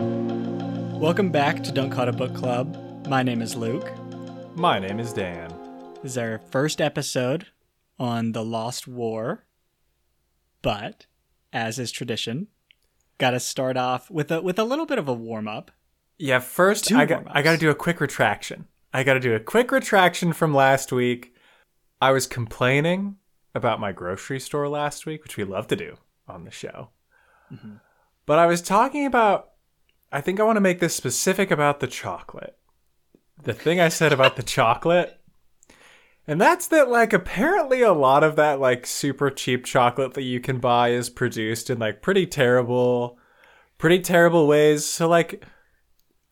Welcome back to Don't It a Book Club. My name is Luke. My name is Dan. This is our first episode on the Lost War. But, as is tradition, got to start off with a with a little bit of a warm up. Yeah, first Two I got I gotta do a quick retraction. I got to do a quick retraction from last week. I was complaining about my grocery store last week, which we love to do on the show. Mm-hmm. But I was talking about I think I want to make this specific about the chocolate. The thing I said about the chocolate and that's that like apparently a lot of that like super cheap chocolate that you can buy is produced in like pretty terrible pretty terrible ways. So like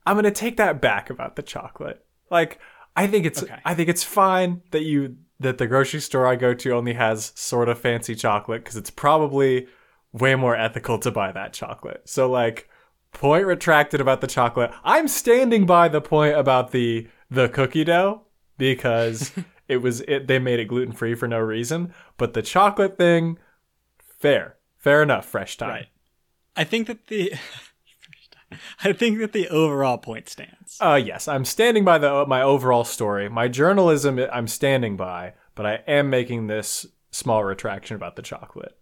I'm going to take that back about the chocolate. Like I think it's Okay. I think it's fine that you that the grocery store I go to only has sort of fancy chocolate cuz it's probably way more ethical to buy that chocolate. So like point retracted about the chocolate. I'm standing by the point about the the cookie dough because it was it they made it gluten free for no reason, but the chocolate thing fair. Fair enough, fresh time. Right. I think that the I think that the overall point stands. Uh yes, I'm standing by the my overall story. My journalism I'm standing by, but I am making this small retraction about the chocolate.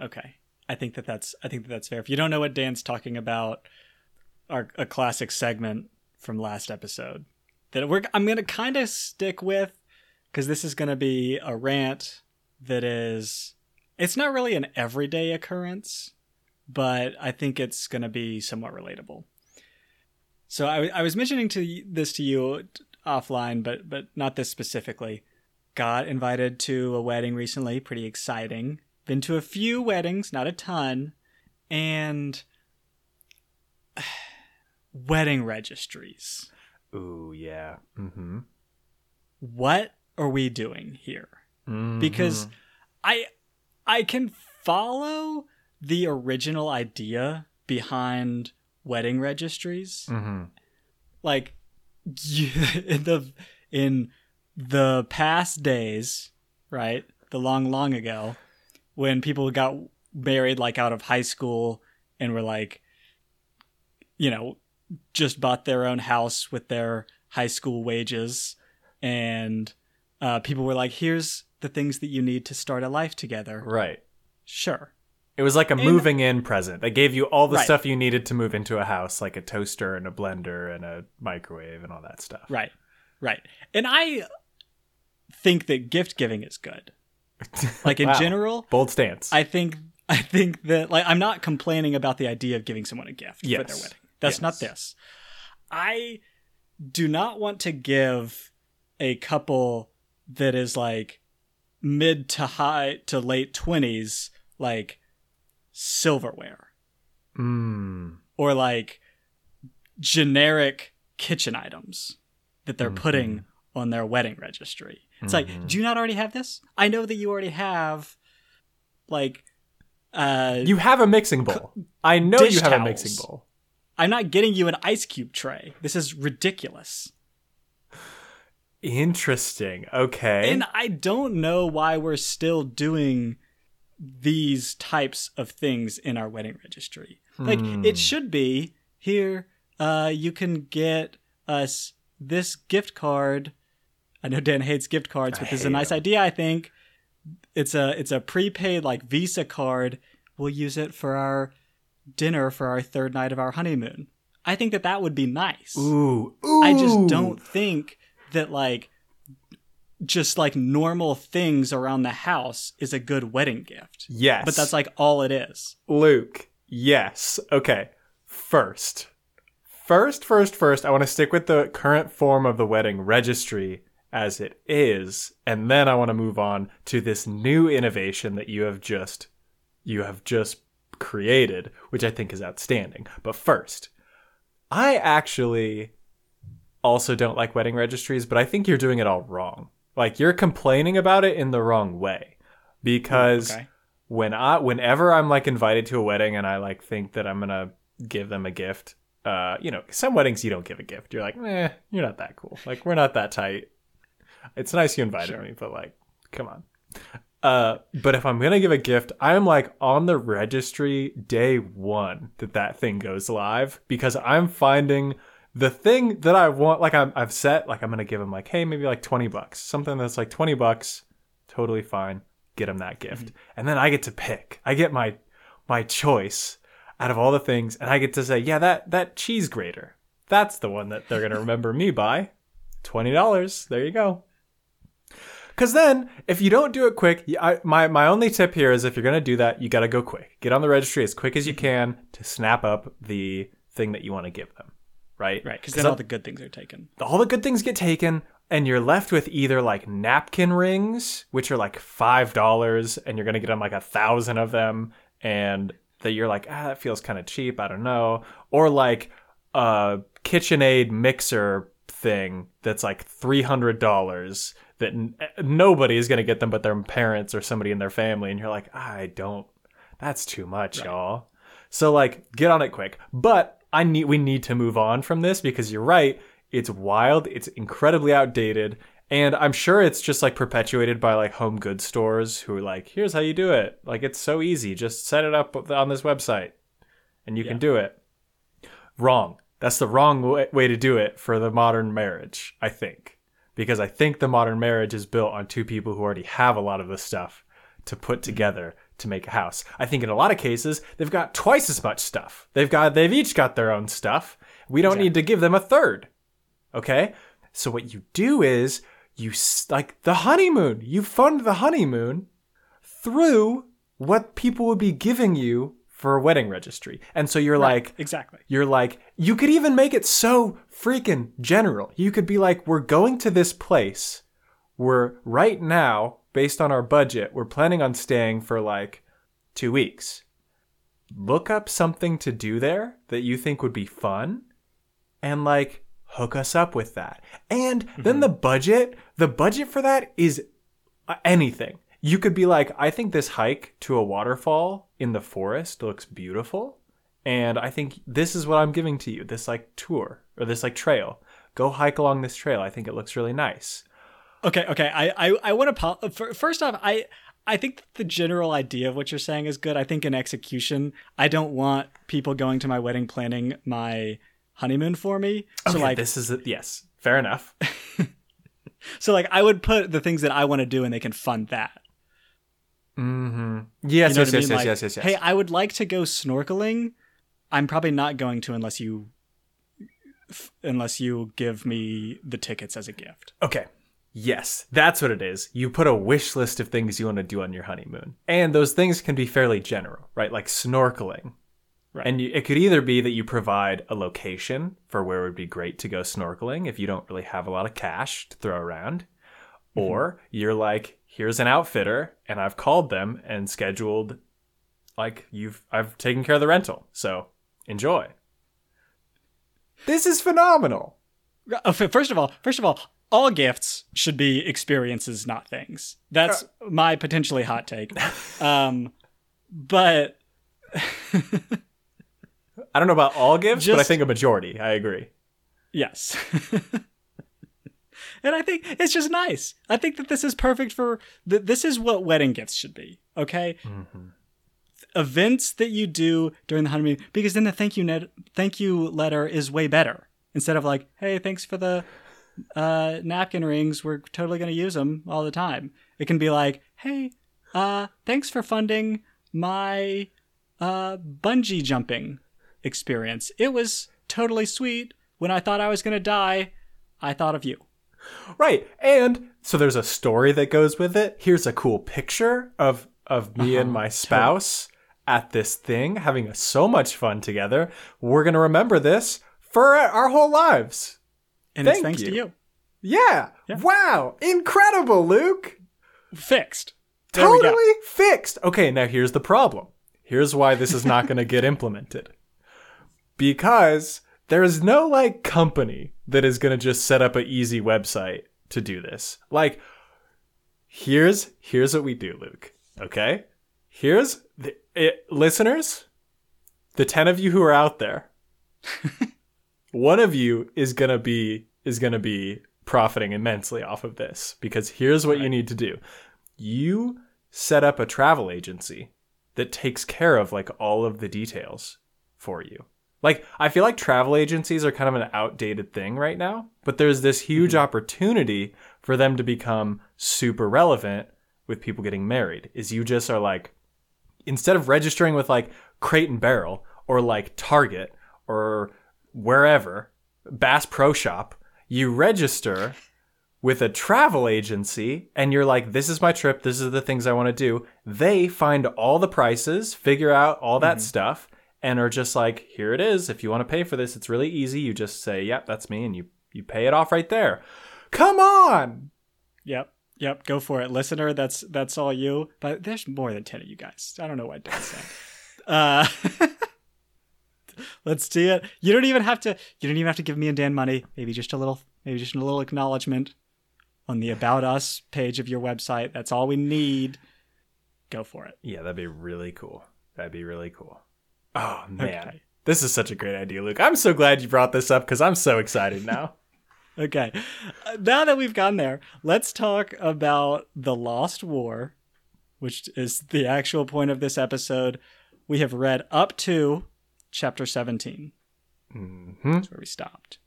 Okay. I think that that's I think that that's fair. If you don't know what Dan's talking about, our a classic segment from last episode that we're I'm to kind of stick with cuz this is to be a rant that is it's not really an everyday occurrence, but I think it's to be somewhat relatable. So I, I was mentioning to this to you offline, but but not this specifically. Got invited to a wedding recently, pretty exciting. Been to a few weddings, not a ton, and wedding registries. Ooh, yeah. Mhm. What are we doing here? Because I I can follow the original idea behind wedding registries. Mhm. like in the in the past days, right? The long, long ago, when people got married like out of high school and were like, you know, just bought their own house with their high school wages, and uh, people were like, "Here's the things that you need to start a life together." Right. Sure. It was like a moving in present. They gave you all the Right. stuff you needed to move into a house, like a toaster and a blender and a microwave and all that stuff. Right. Right. And I think that gift giving is good. Like in Wow. general, Bold stance. I think I think that like I'm not complaining about the idea of giving someone a gift for their wedding. That's not this. I do not want to give a couple that is like mid to high to late 20s like silverware mm. or like generic kitchen items that they're putting on their wedding registry. It's like, do you not already have this? I know that you already have like uh You have a mixing bowl. I know you have a mixing bowl. I'm not getting you an ice cube tray. This is ridiculous. Interesting. Okay. And I don't know why we're still doing these types of things in our wedding registry. Like Hmm. it should be here uh you can get us this gift card. I know Dan hates gift cards, but this is a nice nice 'em. idea, I think. It's a it's a prepaid like Visa card. We'll use it for our dinner for our third night of our honeymoon. I think that that would be nice. ooh, ooh. I just don't think that like just like normal things around the house is a good wedding gift. Yes. But that's like all it is. Luke. Yes. Okay. First. First, first, first, I want to stick with the current form of the wedding registry as it is, and then I want to move on to this new innovation that you have just you have just created, which I think is outstanding. But first, I actually also don't like wedding registries, but I think you're doing it all wrong. Like you're complaining about it in the wrong way. Because Okay. when I whenever I'm like invited to a wedding and I like think that I'm gonna give them a gift, uh, you know, some weddings you don't give a gift. You're like, eh, you're not that cool. Like we're not that tight. It's nice you invited Sure. me, but like, come on. Uh, but if I'm gonna give a gift, I'm like on the registry day one that that thing goes live because I'm finding the thing that I want. Like I'm, I've set like I'm gonna give him like, hey, maybe like twenty bucks, something that's like twenty bucks, totally fine. Get him that gift, and then I get to pick. I get my my choice out of all the things, and I get to say, yeah, that that cheese grater, that's the one that they're gonna remember me by. Twenty dollars. There you go. Because then, if you don't do it quick, I, my my only tip here is if you're gonna do that, you gotta go quick. Get on the registry as quick as you can to snap up the thing that you want to give them. Right. Right, because then all the good things are taken. all the good things get taken, and you're left with either like napkin rings, which are like five dollars, and you're gonna get them like a thousand of them, and that you're like, ah, that feels kind of cheap. I don't know, or like a KitchenAid mixer thing that's like three hundred dollars that n- eh, nobody is gonna get them but their parents or somebody in their family, and you're like, I don't. That's too much, y'all. So like, get on it quick. But I need we need to move on from this because you're right. It's wild. It's incredibly outdated, and I'm sure it's just like perpetuated by like home goods stores who are like, here's how you do it. Like it's so easy. Just set it up on this website, and you Yeah. can do it. Wrong. That's the wrong way to do it for the modern marriage. I think because I think the modern marriage is built on two people who already have a lot of this stuff to put mm-hmm. together to make a house. I think in a lot of cases they've got twice as much stuff. They've got they've each got their own stuff. We don't need to give them a third. Okay? So what you do is you like the honeymoon. You fund the honeymoon through what people would be giving you for a wedding registry. And so you're like Exactly. you're like, you could even make it so freaking general. You could be like, we're going to this place. We're right now, based on our budget, we're planning on staying for like two weeks. Look up something to do there that you think would be fun and like hook us up with that. And then the budget, the budget for that is uh, anything. You could be like, I think this hike to a waterfall in the forest looks beautiful. And I think this is what I'm giving to you this like tour or this like trail. Go hike along this trail. I think it looks really nice. Okay, okay. I I, I want to fir- first off, I I think the general idea of what you're saying is good. I think in execution, I don't want people going to my wedding planning my honeymoon for me. So Okay, like this is it. Yes, fair enough. so like I would put the things that I want to do and they can fund that. mm-hmm. Yes, You know yes, what I yes, mean? yes, Like, yes, yes, yes. Hey, I would like to go snorkeling. I'm probably not going to unless you unless you give me the tickets as a gift. Okay. Yes, that's what it is. You put a wish list of things you want to do on your honeymoon. And those things can be fairly general, right? Like snorkeling. Right. And you, it could either be that you provide a location for where it would be great to go snorkeling if you don't really have a lot of cash to throw around. Mm-hmm. Or you're like, here's an outfitter and I've called them and scheduled like you've I've taken care of the rental. So enjoy. This is phenomenal. Uh, First of all, first of all, all gifts should be experiences, not things. That's my potentially hot take. Um, but I don't know about all gifts, but I think a majority. I agree. yes. and I think it's just nice. I think that this is perfect for th- this is what wedding gifts should be. Okay, events that you do during the honeymoon, because then the thank you net- thank you letter is way better. Instead of like, hey, thanks for the uh, napkin rings. We're totally going to use them all the time. It can be like, hey, uh, thanks for funding my uh, bungee jumping experience. It was totally sweet. When I thought I was going to die, I thought of you. Right. And so there's a story that goes with it. Here's a cool picture of of me and my spouse at this thing having so much fun together. We're going to remember this for our whole lives. And it's Thank thanks to you. you. Yeah. Wow. Incredible, Luke. Fixed. There. Totally fixed. Okay, now here's the problem. Here's why this is not going to get implemented. Because there is no like company that is going to just set up an easy website to do this. Like here's here's what we do, Luke. Okay? Here's the it, listeners, the 10 of you who are out there. one of you is going to be is going to be profiting immensely off of this because here's what you need to do you set up a travel agency that takes care of like all of the details for you. Like I feel like travel agencies are kind of an outdated thing right now, but there's this huge mm-hmm. opportunity for them to become super relevant with people getting married. Is you just are like instead of registering with like Crate and Barrel or like Target or wherever, Bass Pro Shop, you register with a travel agency and you're like, this is my trip, this is the things I want to do. They find all the prices, figure out all that mm-hmm. stuff, and are just like, here it is. If you want to pay for this, it's really easy. You just say, yep, that's me, and you you pay it off right there. Come on. Yep. Yep, go for it, listener. That's that's all you. But there's more than ten of you guys. I don't know what Dan's saying. uh, let's do it. You don't even have to. You don't even have to give me and Dan money. Maybe just a little. Maybe just a little acknowledgement on the About Us page of your website. That's all we need. Go for it. Yeah, that'd be really cool. That'd be really cool. Oh man. Okay. This is such a great idea, Luke. I'm so glad you brought this up because I'm so excited now. Okay. Now that we've gone there, let's talk about the Lost War, which is the actual point of this episode. We have read up to chapter 17. hmm That's where we stopped.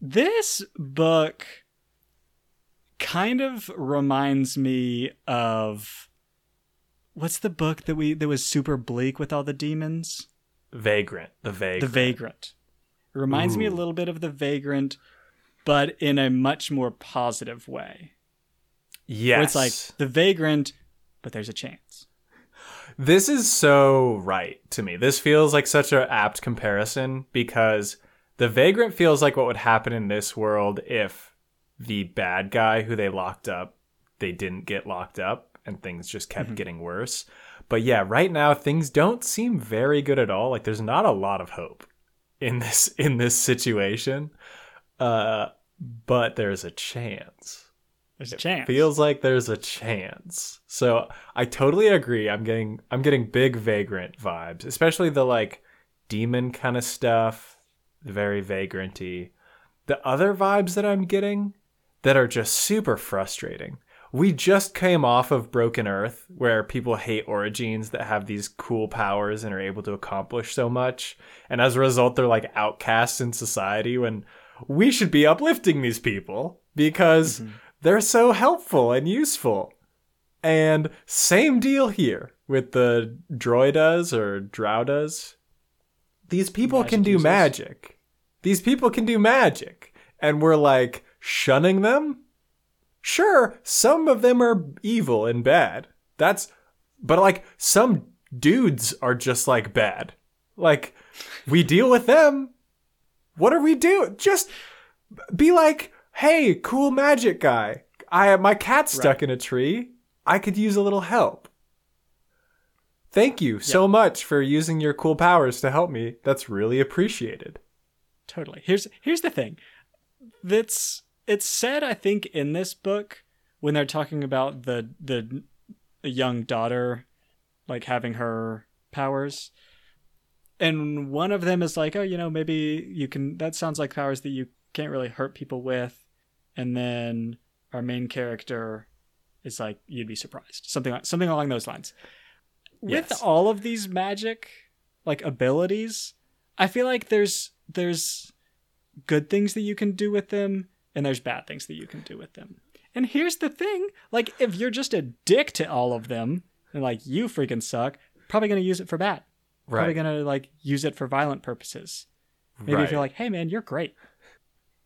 This book kind of reminds me of what's the book that we that was super bleak with all the demons? Vagrant. The vagrant. The Vagrant. It reminds me a little bit of The Vagrant, but in a much more positive way. yes. Where it's like The Vagrant, but there's a chance. This is so right to me. This feels like such an apt comparison because the vagrant feels like what would happen in this world if the bad guy who they locked up, they didn't get locked up and things just kept mm-hmm. getting worse. But yeah, right now things don't seem very good at all. Like there's not a lot of hope in this in this situation. Uh but there's a chance There's a chance. feels like there's a chance. So I totally agree. I'm getting I'm getting big vagrant vibes, especially the like demon kind of stuff, very vagranty. The other vibes that I'm getting that are just super frustrating. We just came off of Broken Earth, where people hate orogenes that have these cool powers and are able to accomplish so much. And as a result, they're like outcasts in society when we should be uplifting these people because mm-hmm. they're so helpful and useful. And same deal here with the droidas or drowdas. These people Magic can do users. magic. These people can do magic. And we're like shunning them? Sure, some of them are evil and bad. That's, but like some dudes are just like bad. Like, we deal with them. What are we doing? Just be like, hey, cool magic guy. I have my cat's stuck in a tree. I could use a little help. Thank you so much for using your cool powers to help me. That's really appreciated. Totally. Here's here's the thing. That's it's said I think in this book when they're talking about the the young daughter like having her powers and one of them is like oh you know maybe you can that sounds like powers that you can't really hurt people with and then our main character is like you'd be surprised something like something along those lines with Yes. all of these magic like abilities i feel like there's there's good things that you can do with them and there's bad things that you can do with them. And here's the thing like if you're just a dick to all of them and like you freaking suck probably gonna use it for bad. Right. probably gonna like use it for violent purposes. Maybe right. if you're like hey man you're great.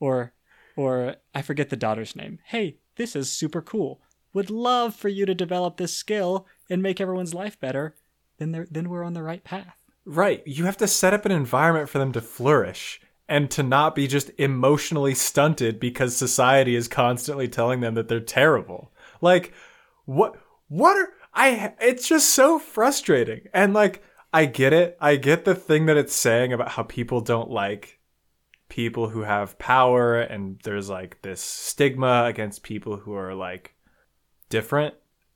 Or or i forget the daughter's name. Hey this is super cool. Would love for you to develop this skill and make everyone's life better. Then they're then we're on the right path. Right. You have to set up an environment for them to flourish and to not be just emotionally stunted because society is constantly telling them that they're terrible. Like what what are I it's just so frustrating. And like I get it. I get the thing that it's saying about how people don't like people who have power and there's like this stigma against people who are like different.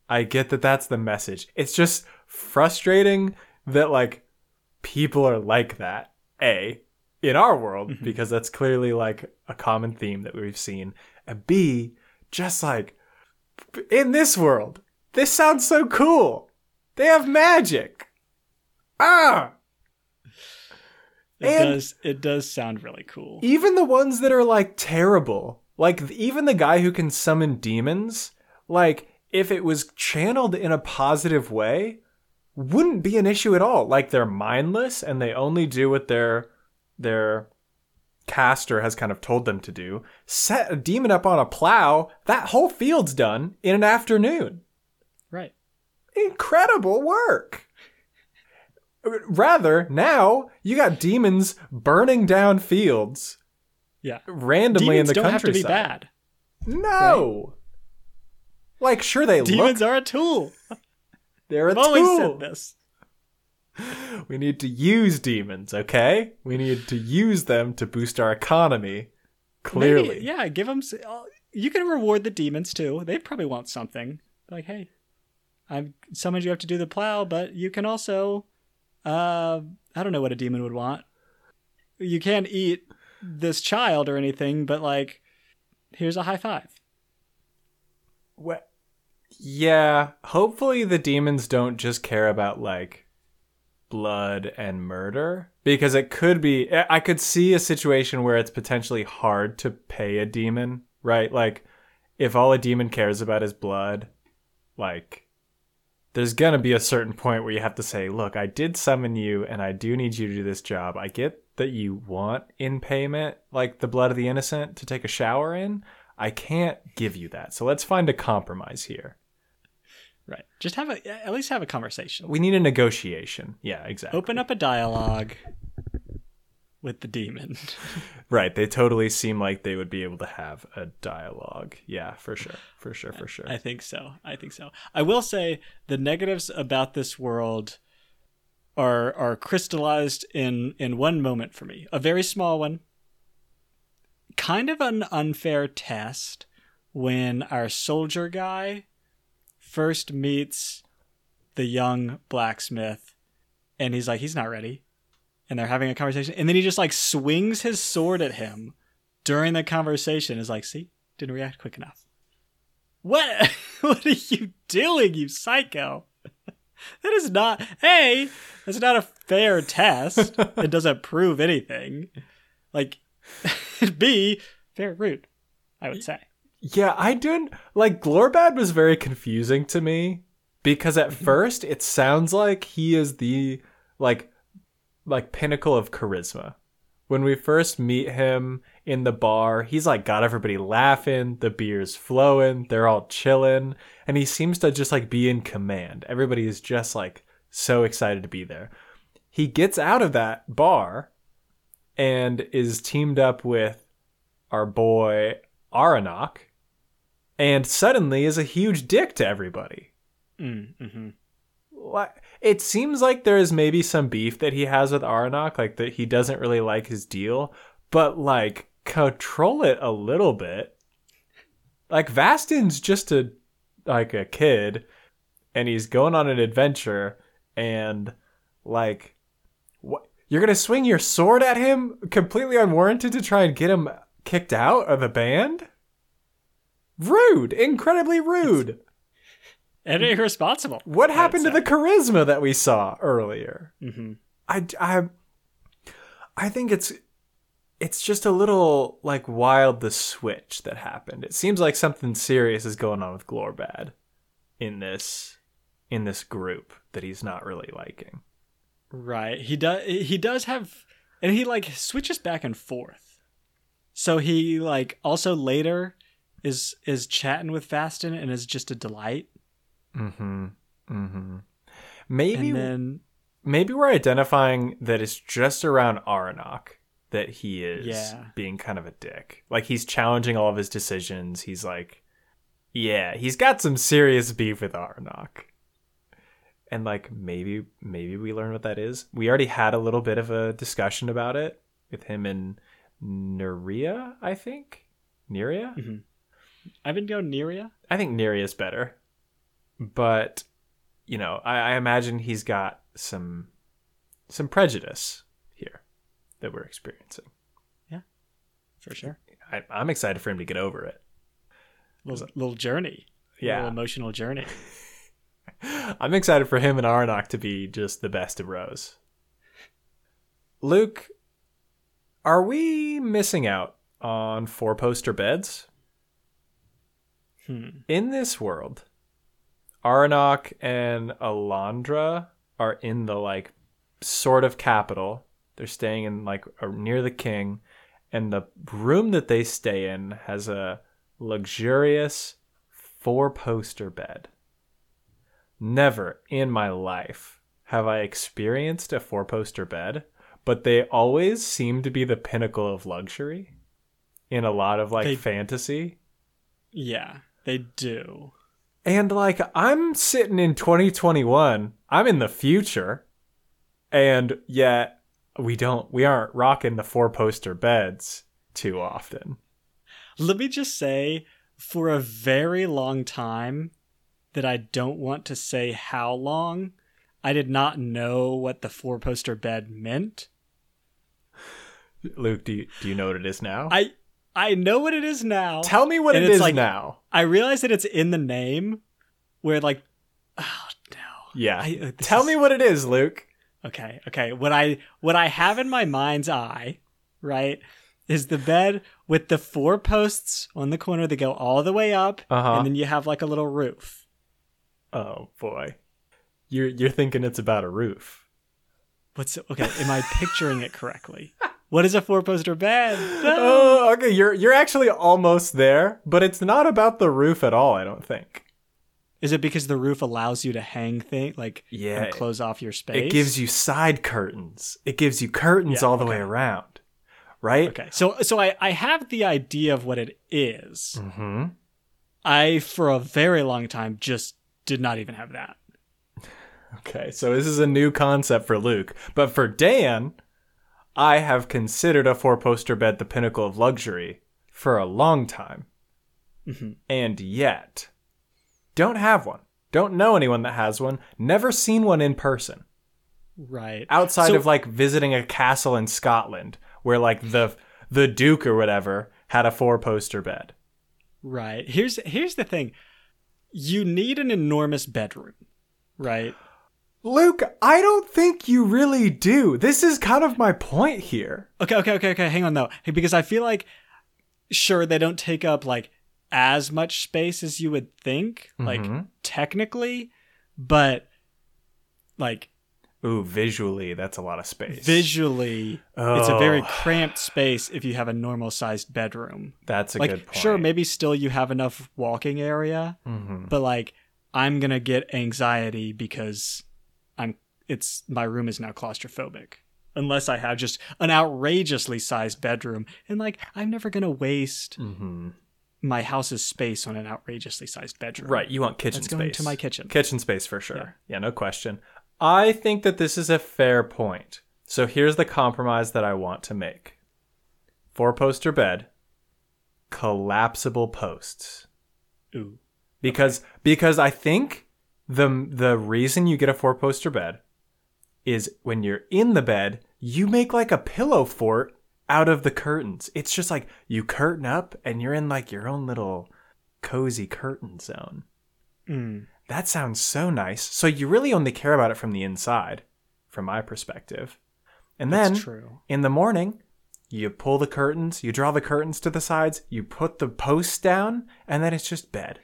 I get that that's the message. It's just frustrating that like people are like that. A in our world because that's clearly like a common theme that we've seen. And B just like in this world. This sounds so cool. They have magic. Ah! It And- does it does sound really cool. Even the ones that are like terrible, like even the guy who can summon demons, like if it was channeled in a positive way, wouldn't be an issue at all. Like they're mindless and they only do what their their caster has kind of told them to do. Set a demon up on a plow, that whole field's done in an afternoon. Right. Incredible work. Rather, now you got demons burning down fields Yeah. randomly Demons in the don't have to be countryside. bad. No. Like sure they Demons look are a tool. they're a I've always tool. said this. We need to use demons, okay? We need to use them to boost our economy. Clearly. Maybe, yeah, give them. You can reward the demons too. They probably want something. Like, hey, I've summoned you up to do the plow, but you can also, uh, I don't know what a demon would want. You can't eat this child or anything, but like, here's a high five. Wha- Yeah, hopefully the demons don't just care about like blood and murder because it could be I could see a situation where it's potentially hard to pay a demon, right? Like if all a demon cares about is blood, like there's to be a certain point where you have to say, "Look, I did summon you and I do need you to do this job. I get that you want in payment like the blood of the innocent to take a shower in. I can't give you that. So let's find a compromise here. Right. Just have a at least have a conversation. We need a negotiation. Yeah, exactly. Open up a dialogue with the demon. Right. They totally seem like they would be able to have a dialogue. Yeah, for sure. For sure. For sure. I think so. I think so. I will say the negatives about this world are are crystallized in in one moment for me. A very small one. Kind of an unfair test when our soldier guy first meets the young blacksmith and he's like he's not ready and they're having a conversation and then he just like swings his sword at him during the conversation is like see didn't react quick enough what? What are you doing, you psycho? That is not. A. That's not a fair test. it doesn't prove anything. Like, B. Very rude. I would say. Yeah, I didn't like Glorbad was very confusing to me because at mm-hmm. first it sounds like he is the like like pinnacle of charisma. When we first meet him in the bar, he's like got everybody laughing, the beer's flowing, they're all chilling, and he seems to just like be in command. Everybody is just like so excited to be there. He gets out of that bar and is teamed up with our boy Aranok and suddenly is a huge dick to everybody. Mm, What? It seems like there is maybe some beef that he has with Aranok, like that he doesn't really like his deal, but like control it a little bit. Like Vastin's just a like a kid, and he's going on an adventure, and like what? You're gonna swing your sword at him completely unwarranted to try and get him kicked out of the band? Rude, incredibly rude. And irresponsible. What happened to the charisma that we saw earlier? hmm I, I, I think it's it's just a little like wild the switch that happened. It seems like something serious is going on with Glorbad in this in this group that he's not really liking. Right. He does. He does have, and he like switches back and forth. So he like also later is is chatting with Vastin and is just a delight. Mm-hmm. Mm-hmm. Maybe and then maybe we're identifying that it's just around Aranok that he is Yeah. being kind of a dick. Like he's challenging all of his decisions. He's like, yeah, he's got some serious beef with Aranok. And like maybe maybe we learn what that is. We already had a little bit of a discussion about it with him and Neria, I think. Neria? I've been going Neria. I think Neria's better. But you know, I, I imagine he's got some some prejudice here that we're experiencing. Yeah, for sure. I, I'm excited for him to get over it. Little, little journey. Yeah. little emotional journey. I'm excited for him and Aranok to be just the best of bros. Luke, are we missing out on four poster beds? Hmm. In this world, Aranok and Allandria are in the like sort of capital. They're staying in like near the king, and the room that they stay in has a luxurious four poster bed. Never in my life have I experienced a four poster bed, but they always seem to be the pinnacle of luxury in a lot of like They- fantasy. Yeah, they do. And like I'm sitting in 2021, I'm in the future, and yet we don't we aren't rocking the four poster beds too often. Let me just say, for a very long time, that I don't want to say how long, I did not know what the four poster bed meant. Luke, do you, do you know what it is now? I I know what it is now. Tell me what And it's is like- now. I realize that it's in the name, where like, oh no. Yeah. I- Tell is- me what it is, Luke. Okay, okay. What I what I have in my mind's eye, right, is the bed with the four posts on the corner that go all the way up, Uh-huh. and then you have like a little roof. Oh boy. You're you're thinking it's about a roof. What's okay? Am I picturing it correctly? What is a four poster bed? Oh, okay. You're you're actually almost there, but it's not about the roof at all. I don't think. Is it because the roof allows you to hang things like Yeah, and close off your space? It gives you side curtains. It gives you curtains Yeah, all the way around, right? Okay, so so I I have the idea of what it is. Mm-hmm. I for a very long time just did not even have that. Okay, so this is a new concept for Luke, but for Dan, I have considered a four-poster bed the pinnacle of luxury for a long time, Mhm. and yet don't have one. Don't know anyone that has one. Never seen one in person. Right. outside So- of like visiting a castle in Scotland where like the the duke or whatever had a four poster bed. Right. Here's here's the thing. You need an enormous bedroom, right? Luke, I don't think you really do. This is kind of my point here. Okay, okay, okay, okay. Hang on though, because I feel like sure they don't take up like as much space as you would think, like Mhm. technically, but like Ooh, visually, that's a lot of space. visually, it's a very Oh. cramped space if you have a normal sized bedroom. That's a like good point. sure, maybe still you have enough walking area, hmm but like I'm gonna get anxiety because it's my room is now claustrophobic. Unless I have just an outrageously sized bedroom. And like I'm never gonna waste hmm my house's space on an outrageously sized bedroom. Right, you want kitchen That's space. going to my kitchen. Kitchen space for sure. Yeah. no question. I think that this is a fair point. So here's the compromise that I want to make. Four poster bed, collapsible posts. Ooh. because because I think the the reason you get a four poster bed is when you're in the bed, you make like a pillow fort out of the curtains. It's just like you curtain up and you're in like your own little cozy curtain zone. Mm. That sounds so nice. So you really only care about it from the inside, from my perspective. And then true. in the morning, you pull the curtains, you draw the curtains to the sides, you put the posts down, and then it's just bed.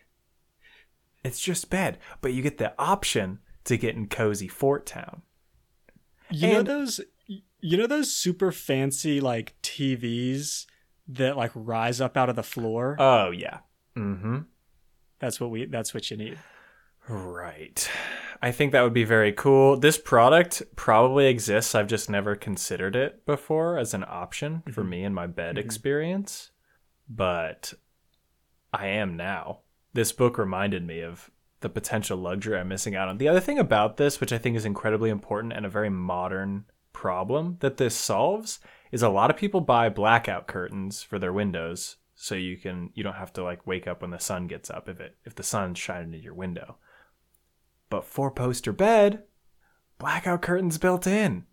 It's just bed, but you get the option to get in cozy Fort Town. You know those you know those super fancy like TVs that like rise up out of the floor? Oh yeah. Mm-hmm. that's what we that's what you need. Right. I think that would be very cool. This product probably exists. I've just never considered it before as an option for Mhm. me and my bed Mhm. experience. But I am now. This book reminded me of the potential luxury I'm missing out on. The other thing about this, which I think is incredibly important and a very modern problem that this solves, is a lot of people buy blackout curtains for their windows so you can you don't have to like wake up when the sun gets up if it if the sun's shining in your window. But four poster bed, blackout curtains built in.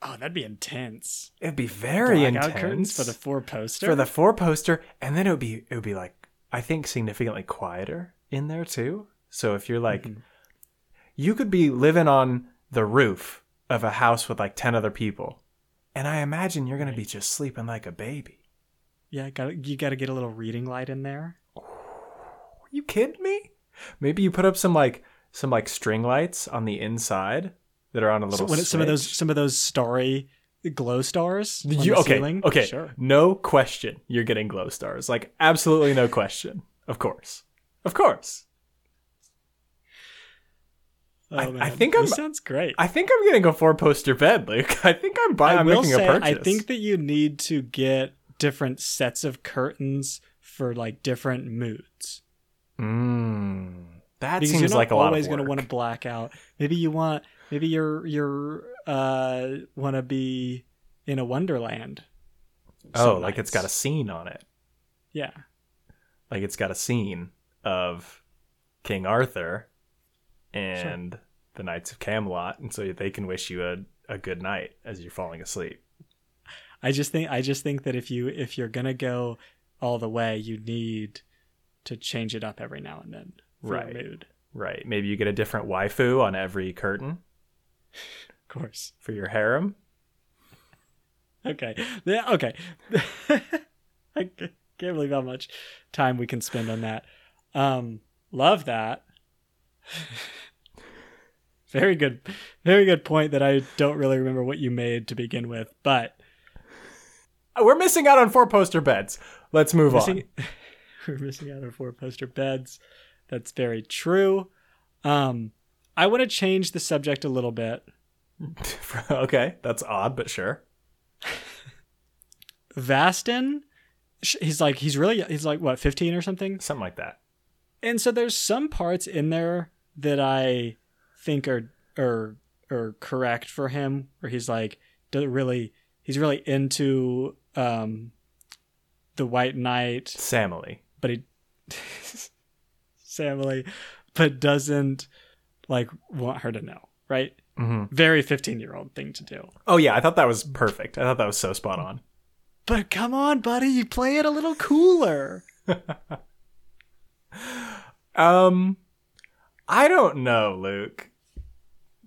Oh, that'd be intense. It'd be very Blackout intense curtains for the four poster. for the four poster, and then it would be it would be like I think significantly quieter in there too. So if you're like, Mhm. you could be living on the roof of a house with like 10 other people. And I imagine you're going to be just sleeping like a baby. Yeah, got you got to get a little reading light in there. Are you kidding me? Maybe you put up some like some like string lights on the inside that are on a little it, some of those some of those starry glow stars on You, the okay, ceiling. okay. sure. No question you're getting glow stars. Like absolutely no question. Of course. Of course. Oh, I- I think this I'm- sounds great. I think I'm getting a four poster bed, Luke. I think I'm buying I will making say, a purchase. I think that you need to get different sets of curtains for like different moods. Mm, that because seems like a lot always going to want to black out. Maybe you want, maybe you're you're uh want to be in a wonderland. Oh, some like it's got a scene on it. yeah. Like it's got a scene of King Arthur and the Knights of Camelot, and so they can wish you a, a good night as you're falling asleep. I just think I just think that if you if you're gonna go all the way, you need to change it up every now and then for Right. mood. Right. Maybe you get a different waifu on every curtain Of course. for your harem. Okay. Yeah, okay. I can't believe how much time we can spend on that. Um, love that. very good, very good point that I don't really remember what you made to begin with, but We're missing out on four poster beds. Let's move missing, we're missing out on four poster beds. That's very true. Um, I want to change the subject a little bit. okay, that's odd, but sure. Vastin, he's like he's really he's like what 15 or something. Something like that. and so there's some parts in there that I think are are are correct for him, where he's like really he's really into um the White Knight, Samily. but he Samily, but doesn't like want her to know, right? hmm Very 15 year old thing to do. Oh yeah, I thought that was perfect. I thought that was so spot on. But come on, buddy, you play it a little cooler. Um, I don't know, Luke.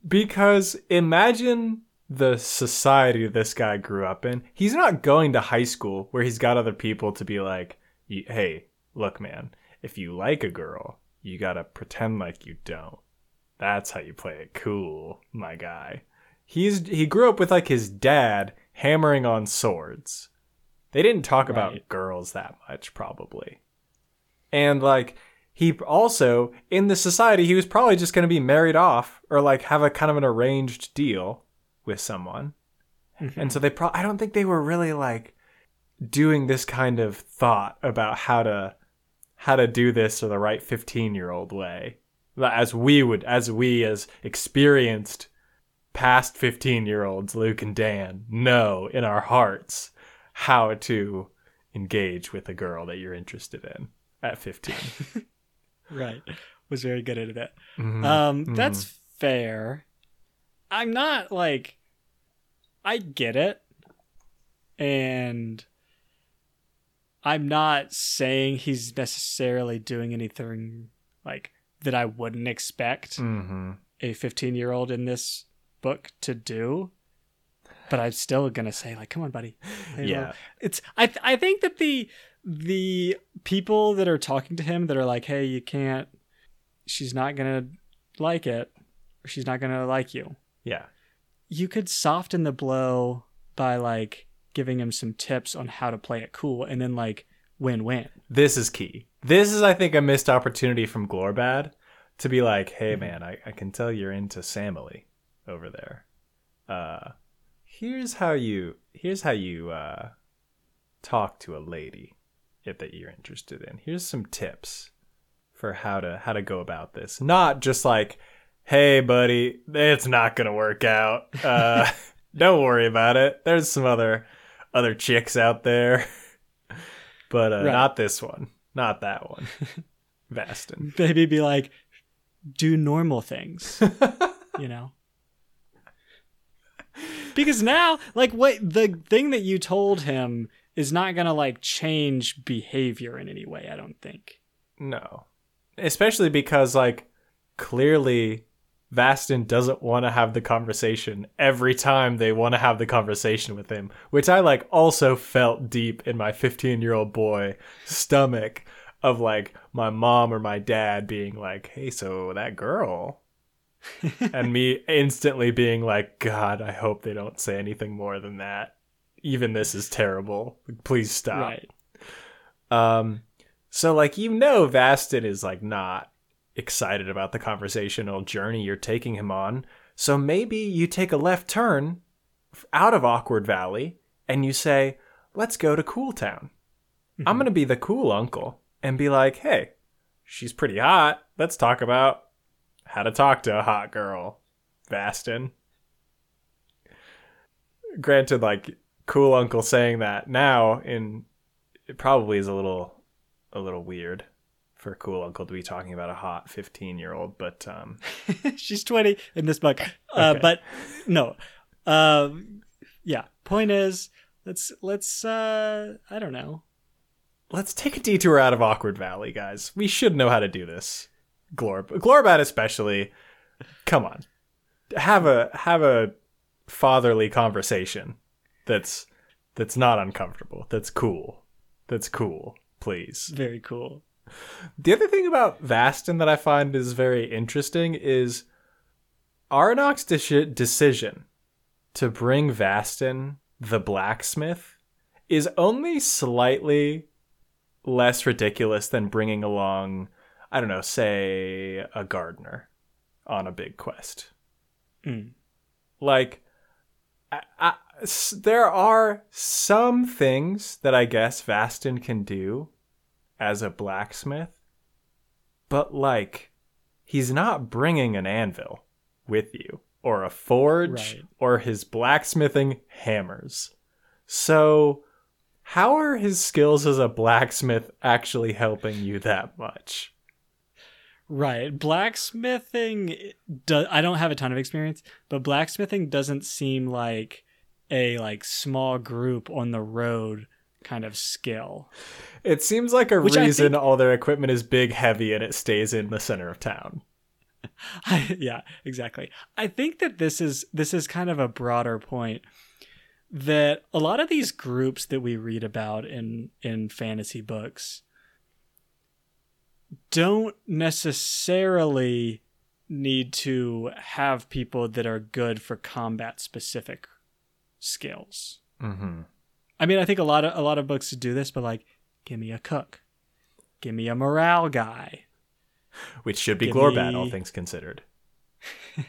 Because imagine the society this guy grew up in. He's not going to high school where he's got other people to be like, hey, look, man, if you like a girl, you gotta pretend like you don't. That's how you play it cool, my guy. He's he grew up with like his dad hammering on swords. They didn't talk about girls that much, probably. And like he also in the society he was probably just going to be married off or like have a kind of an arranged deal with someone. And mm-hmm. so they pro I don't think they were really like doing this kind of thought about how to how to do this or the right 15-year-old way. As we would as we as experienced past 15-year-olds Luke and Dan know in our hearts how to engage with a girl that you're interested in at 15. right. Was very good at it. Mhm. Um, that's fair. I'm not like I get it. And I'm not saying he's necessarily doing anything like that I wouldn't expect Mhm. a 15 year old in this book to do. But I'm still gonna say, like, come on, buddy. Yeah. low. it's I th- I think that the the people that are talking to him that are like, hey, you can't. She's not gonna like it, or she's not gonna like you. Yeah. You could soften the blow by like giving him some tips on how to play it cool, and then like win win. This is key. This is, I think, a missed opportunity from Glorbad to be like, hey, man, I, I can tell you're into Samily over there. Uh, here's how you here's how you uh, talk to a lady that you're interested in. Here's some tips for how to how to go about this. Not just like, hey, buddy, it's not gonna work out. Uh, don't worry about it. There's some other other chicks out there. but uh, Right. not this one. Not that one. Vastin. Maybe be like, do normal things, you know. Because now, like, what the thing that you told him is not gonna like change behavior in any way. I don't think. No. especially because like clearly Vastin doesn't want to have the conversation every time they want to have the conversation with him, which I like also felt deep in my 15 year old boy stomach of like my mom or my dad being like, hey, so that girl. and me instantly being like, God, I hope they don't say anything more than that. Even this is terrible. Please stop. Right. Um, so like you know, Vastin is like not excited about the conversational journey you're taking him on. So maybe you take a left turn out of Awkward Valley and you say, "Let's go to Cool Town." I'm gonna be the cool uncle and be like, "Hey, she's pretty hot. Let's talk about how to talk to a hot girl, Vastin." Granted, like cool uncle saying that now in it probably is a little a little weird for cool uncle to be talking about a hot 15 year old but um She's 20 in this book. Uh, Okay. but no. Uh, yeah. Point is, let's let's uh, I don't know. let's take a detour out of awkward valley guys we should know how to do this glorb Glorbad especially come on have a have a fatherly conversation that's that's not uncomfortable that's cool that's cool please Very cool. The other thing about Vastin that I find is very interesting is Aranok's de- decision to bring Vastin the blacksmith is only slightly less ridiculous than bringing along, I don't know, say a gardener on a big quest. Mm. Like, I, there are some things that I guess Vastin can do as a blacksmith, but like, he's not bringing an anvil with you, or a forge, Right. or his blacksmithing hammers. So, how are his skills as a blacksmith actually helping you that much? Right. Blacksmithing do, I don't have a ton of experience, but blacksmithing doesn't seem like a like small group on the road kind of skill. It seems like a Which reason think- all their equipment is big, heavy, and it stays in the center of town. yeah, exactly. I think that this is this is kind of a broader point that a lot of these groups that we read about in in fantasy books don't necessarily need to have people that are good for combat specific skills. Mm-hmm. I mean, I think a lot of a lot of books do this, but like, give me a cook, give me a morale guy. Which should be Glorbad, me- all things considered.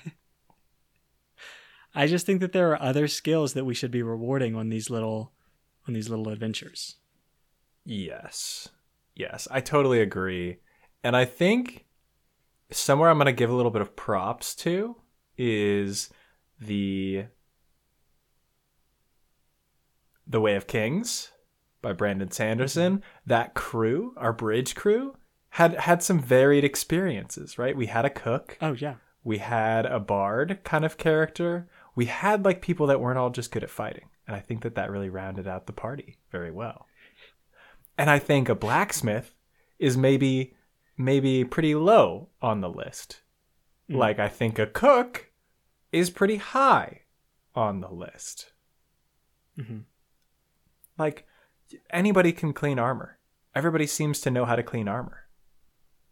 I just think that there are other skills that we should be rewarding on these little on these little adventures. Yes. Yes, I totally agree. And I think somewhere I'm going to give a little bit of props to is the The Way of Kings by Brandon Sanderson. That crew, our bridge crew, had had some varied experiences, right? We had a cook, Oh yeah. we had a bard kind of character. We had like people that weren't all just good at fighting. And I think that that really rounded out the party very well. And I think a blacksmith is maybe maybe pretty low on the list. Mm. Like I think a cook is pretty high on the list. hmm Like anybody can clean armor. Everybody seems to know how to clean armor.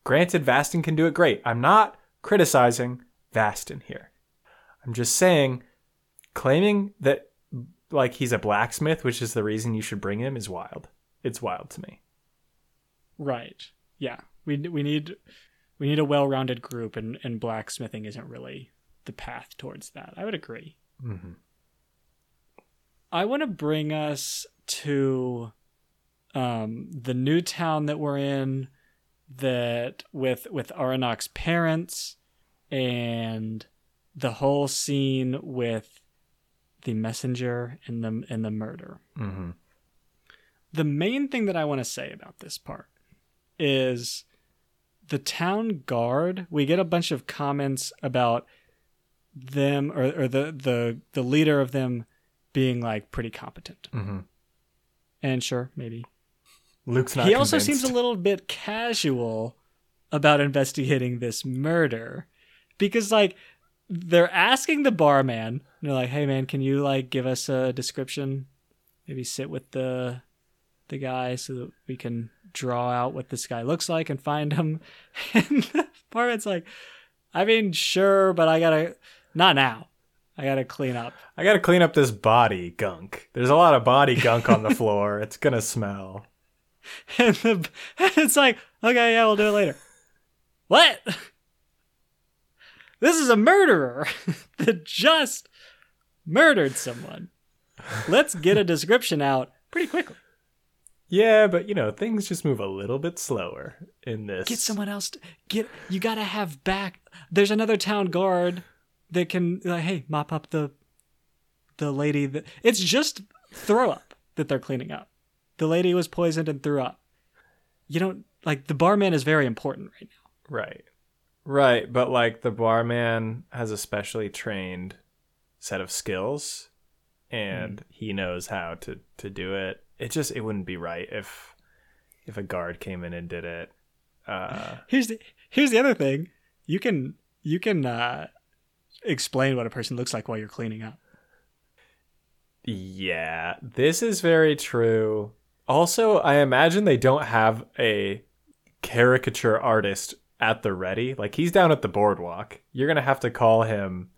Granted, Vastin can do it great. I'm not criticizing Vastin here. I'm just saying, claiming that like he's a blacksmith, which is the reason you should bring him, is wild. It's wild to me. Right. Yeah. We we need we need a well-rounded group, and and blacksmithing isn't really the path towards that. I would agree. Mm-hmm. I want to bring us to um, the new town that we're in, that with with Aranok's parents, and the whole scene with the messenger and the and the murder. Mm-hmm. The main thing that I want to say about this part is the town guard. We get a bunch of comments about them or, or the, the the leader of them being like pretty competent. Mm-hmm. And sure, maybe. Luke's not. he also convinced. seems a little bit casual about investigating this murder because like they're asking the barman they're like hey man can you like give us a description maybe sit with the the guy so that we can draw out what this guy looks like and find him and the barman's like i mean sure but i gotta not now i gotta clean up I gotta clean up this body gunk. There's a lot of body gunk on the floor. It's gonna smell. and, the, and it's like okay yeah we'll do it later what this is a murderer that just murdered someone let's get a description out pretty quickly Yeah, but you know, things just move a little bit slower in this. get someone else to, get you gotta have back there's another town guard that can like hey mop up the the lady that it's just throw up that they're cleaning up the lady was poisoned and threw up you don't like the barman is very important right now Right. Right, but like the barman has a specially trained set of skills and he knows how to to do it. It just it wouldn't be right if if a guard came in and did it. Uh here's the here's the other thing you can you can uh explain what a person looks like while you're cleaning up yeah, this is very true. Also, I imagine they don't have a caricature artist at the ready. Like he's down at the boardwalk. You're going to have to call him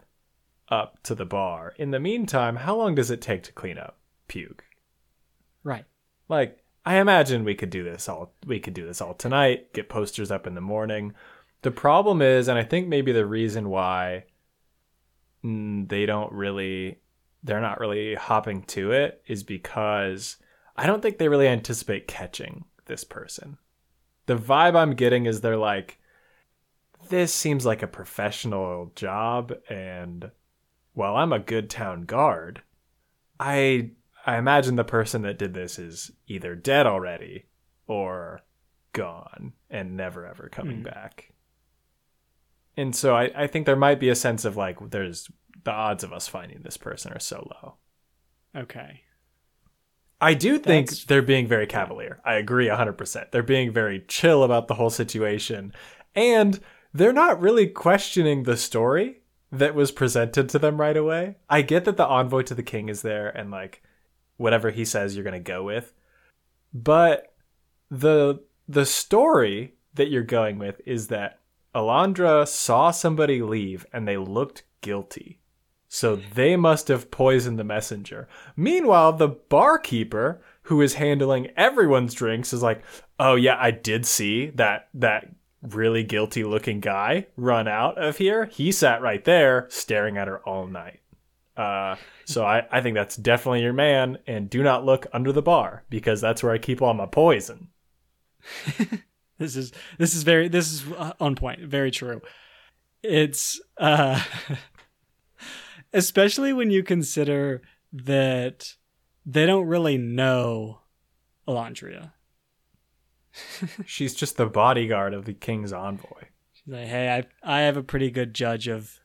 up to the bar. In the meantime, how long does it take to clean up puke? right Like I imagine we could do this all we could do this all tonight, get posters up in the morning. The problem is and I think maybe the reason why they don't really they're not really hopping to it is because I don't think they really anticipate catching this person. The vibe I'm getting is they're like this seems like a professional job and while I'm a good town guard, I I imagine the person that did this is either dead already or gone and never ever coming Hmm. back. And so I, I think there might be a sense of like there's the odds of us finding this person are so low. okay I do think That's- they're being very cavalier. I agree 100%. They're being very chill about the whole situation. And they're not really questioning the story that was presented to them right away. I get that the envoy to the king is there and like whatever he says you're going to go with. But the the story that you're going with is that Allandria saw somebody leave and they looked guilty. So they must have poisoned the messenger. Meanwhile, the barkeeper who is handling everyone's drinks is like, "Oh yeah, I did see that that really guilty looking guy run out of here. He sat right there staring at her all night." Uh, so I, I think that's definitely your man. And do not look under the bar because that's where I keep all my poison. this is this is very this is uh, on point very true it's uh especially when you consider that they don't really know Allandria. She's just the bodyguard of the king's envoy. She's like, hey, I I have a pretty good judge of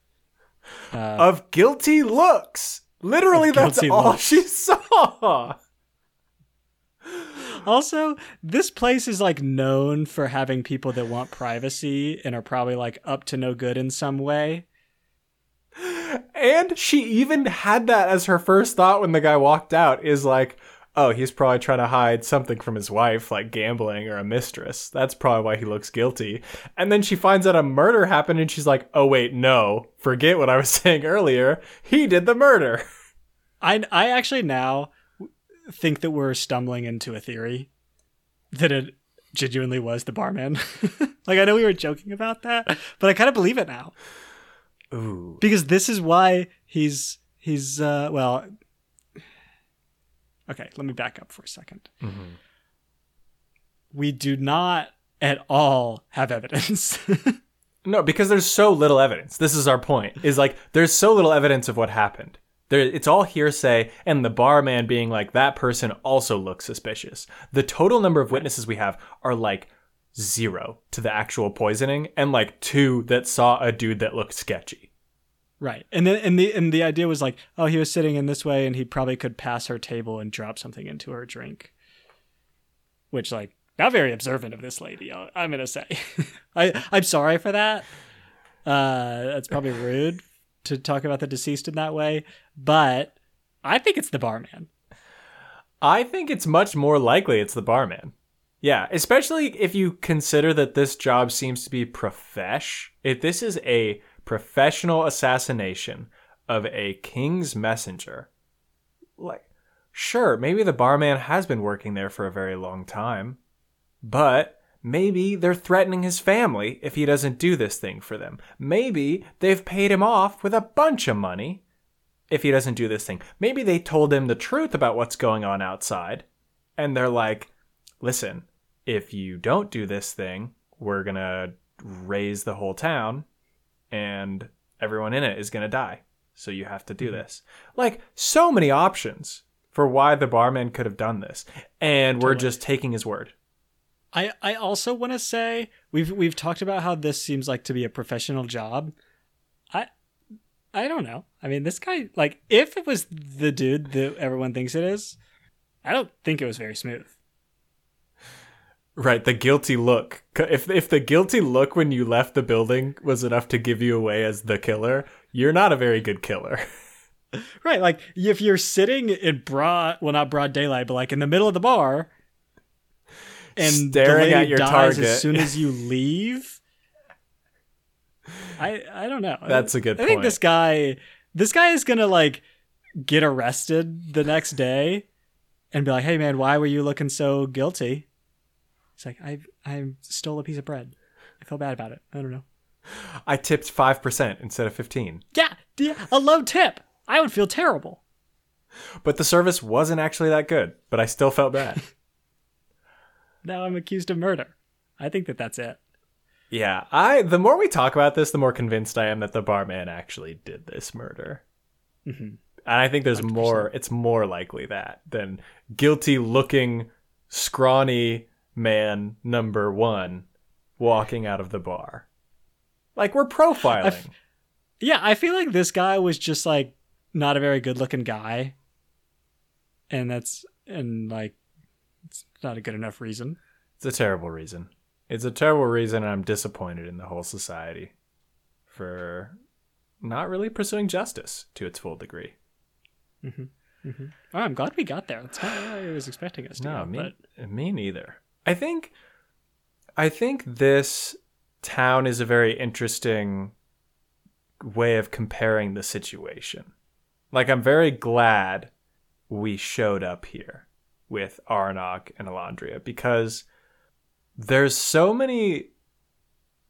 uh, Of guilty looks. Literally, that's guilty all looks. she saw. Also, this place is like known for having people that want privacy and are probably like up to no good in some way. And she even had that as her first thought when the guy walked out is like, oh, he's probably trying to hide something from his wife, like gambling or a mistress. That's probably why he looks guilty. And then she finds out a murder happened and she's like, oh, wait, no, forget what I was saying earlier. He did the murder. I I actually now think that we're stumbling into a theory that it genuinely was the barman. like I know we were joking about that, but I kind of believe it now Ooh. because this is why he's he's uh well Okay, let me back up for a 2nd Mhm. We do not at all have evidence. No, because there's so little evidence. This is our point. Is like there's so little evidence of what happened. There, it's all hearsay, and the barman being like that person also looks suspicious. The total number of witnesses we have are like zero to the actual poisoning, and like two that saw a dude that looked sketchy. right. And then and the and the idea was like, oh, he was sitting in this way and he probably could pass her table and drop something into her drink. Which like not very observant of this lady. I'm gonna say. I I'm sorry for that. Uh, that's probably rude to talk about the deceased in that way, but I think it's the barman. I think it's much more likely it's the barman. Yeah, especially if you consider that this job seems to be profesh. If this is a professional assassination of a king's messenger, like, sure, maybe the barman has been working there for a very long time, but maybe they're threatening his family if he doesn't do this thing for them. Maybe they've paid him off with a bunch of money if he doesn't do this thing. Maybe they told him the truth about what's going on outside, and they're like, listen, if you don't do this thing, we're going to raise the whole town, and everyone in it is going to die. So you have to do mm-hmm. this. Like, so many options for why the barman could have done this. And we're Totally. just taking his word. I, I also want to say we've we've talked about how this seems like to be a professional job. I I don't know. I mean, this guy like if it was the dude that everyone thinks it is, I don't think it was very smooth. Right, the guilty look. If if the guilty look when you left the building was enough to give you away as the killer, you're not a very good killer. Right, like if you're sitting in broad, well, not broad daylight, but like in the middle of the bar, and Staring at your target. as soon as you leave. I I don't know. That's a good I think this guy, this guy is gonna like get arrested the next day, and be like, "Hey man, why were you looking so guilty?" It's like I I stole a piece of bread. I feel bad about it. I don't know. I tipped 5% instead of 15. Yeah, yeah, a low tip. I would feel terrible. But the service wasn't actually that good, but I still felt bad. Now I'm accused of murder. I think that that's it. yeah, I the more we talk about this, the more convinced I am that the barman actually did this murder. Mhm. And I think there's more it's more likely that than guilty looking scrawny man number 1 walking out of the bar. Like we're profiling. f- Yeah, I feel like this guy was just like not a very good looking guy. And that's and like it's not a good enough reason. It's a terrible reason. It's a terrible reason, and I'm disappointed in the whole society for not really pursuing justice to its full degree. Mm-hmm. Mm-hmm. Oh, I'm glad we got there. That's not what I was expecting us to No, go, me, but me neither. I think, I think this town is a very interesting way of comparing the situation. Like, I'm very glad we showed up here with Aranok and Allandria because there's so many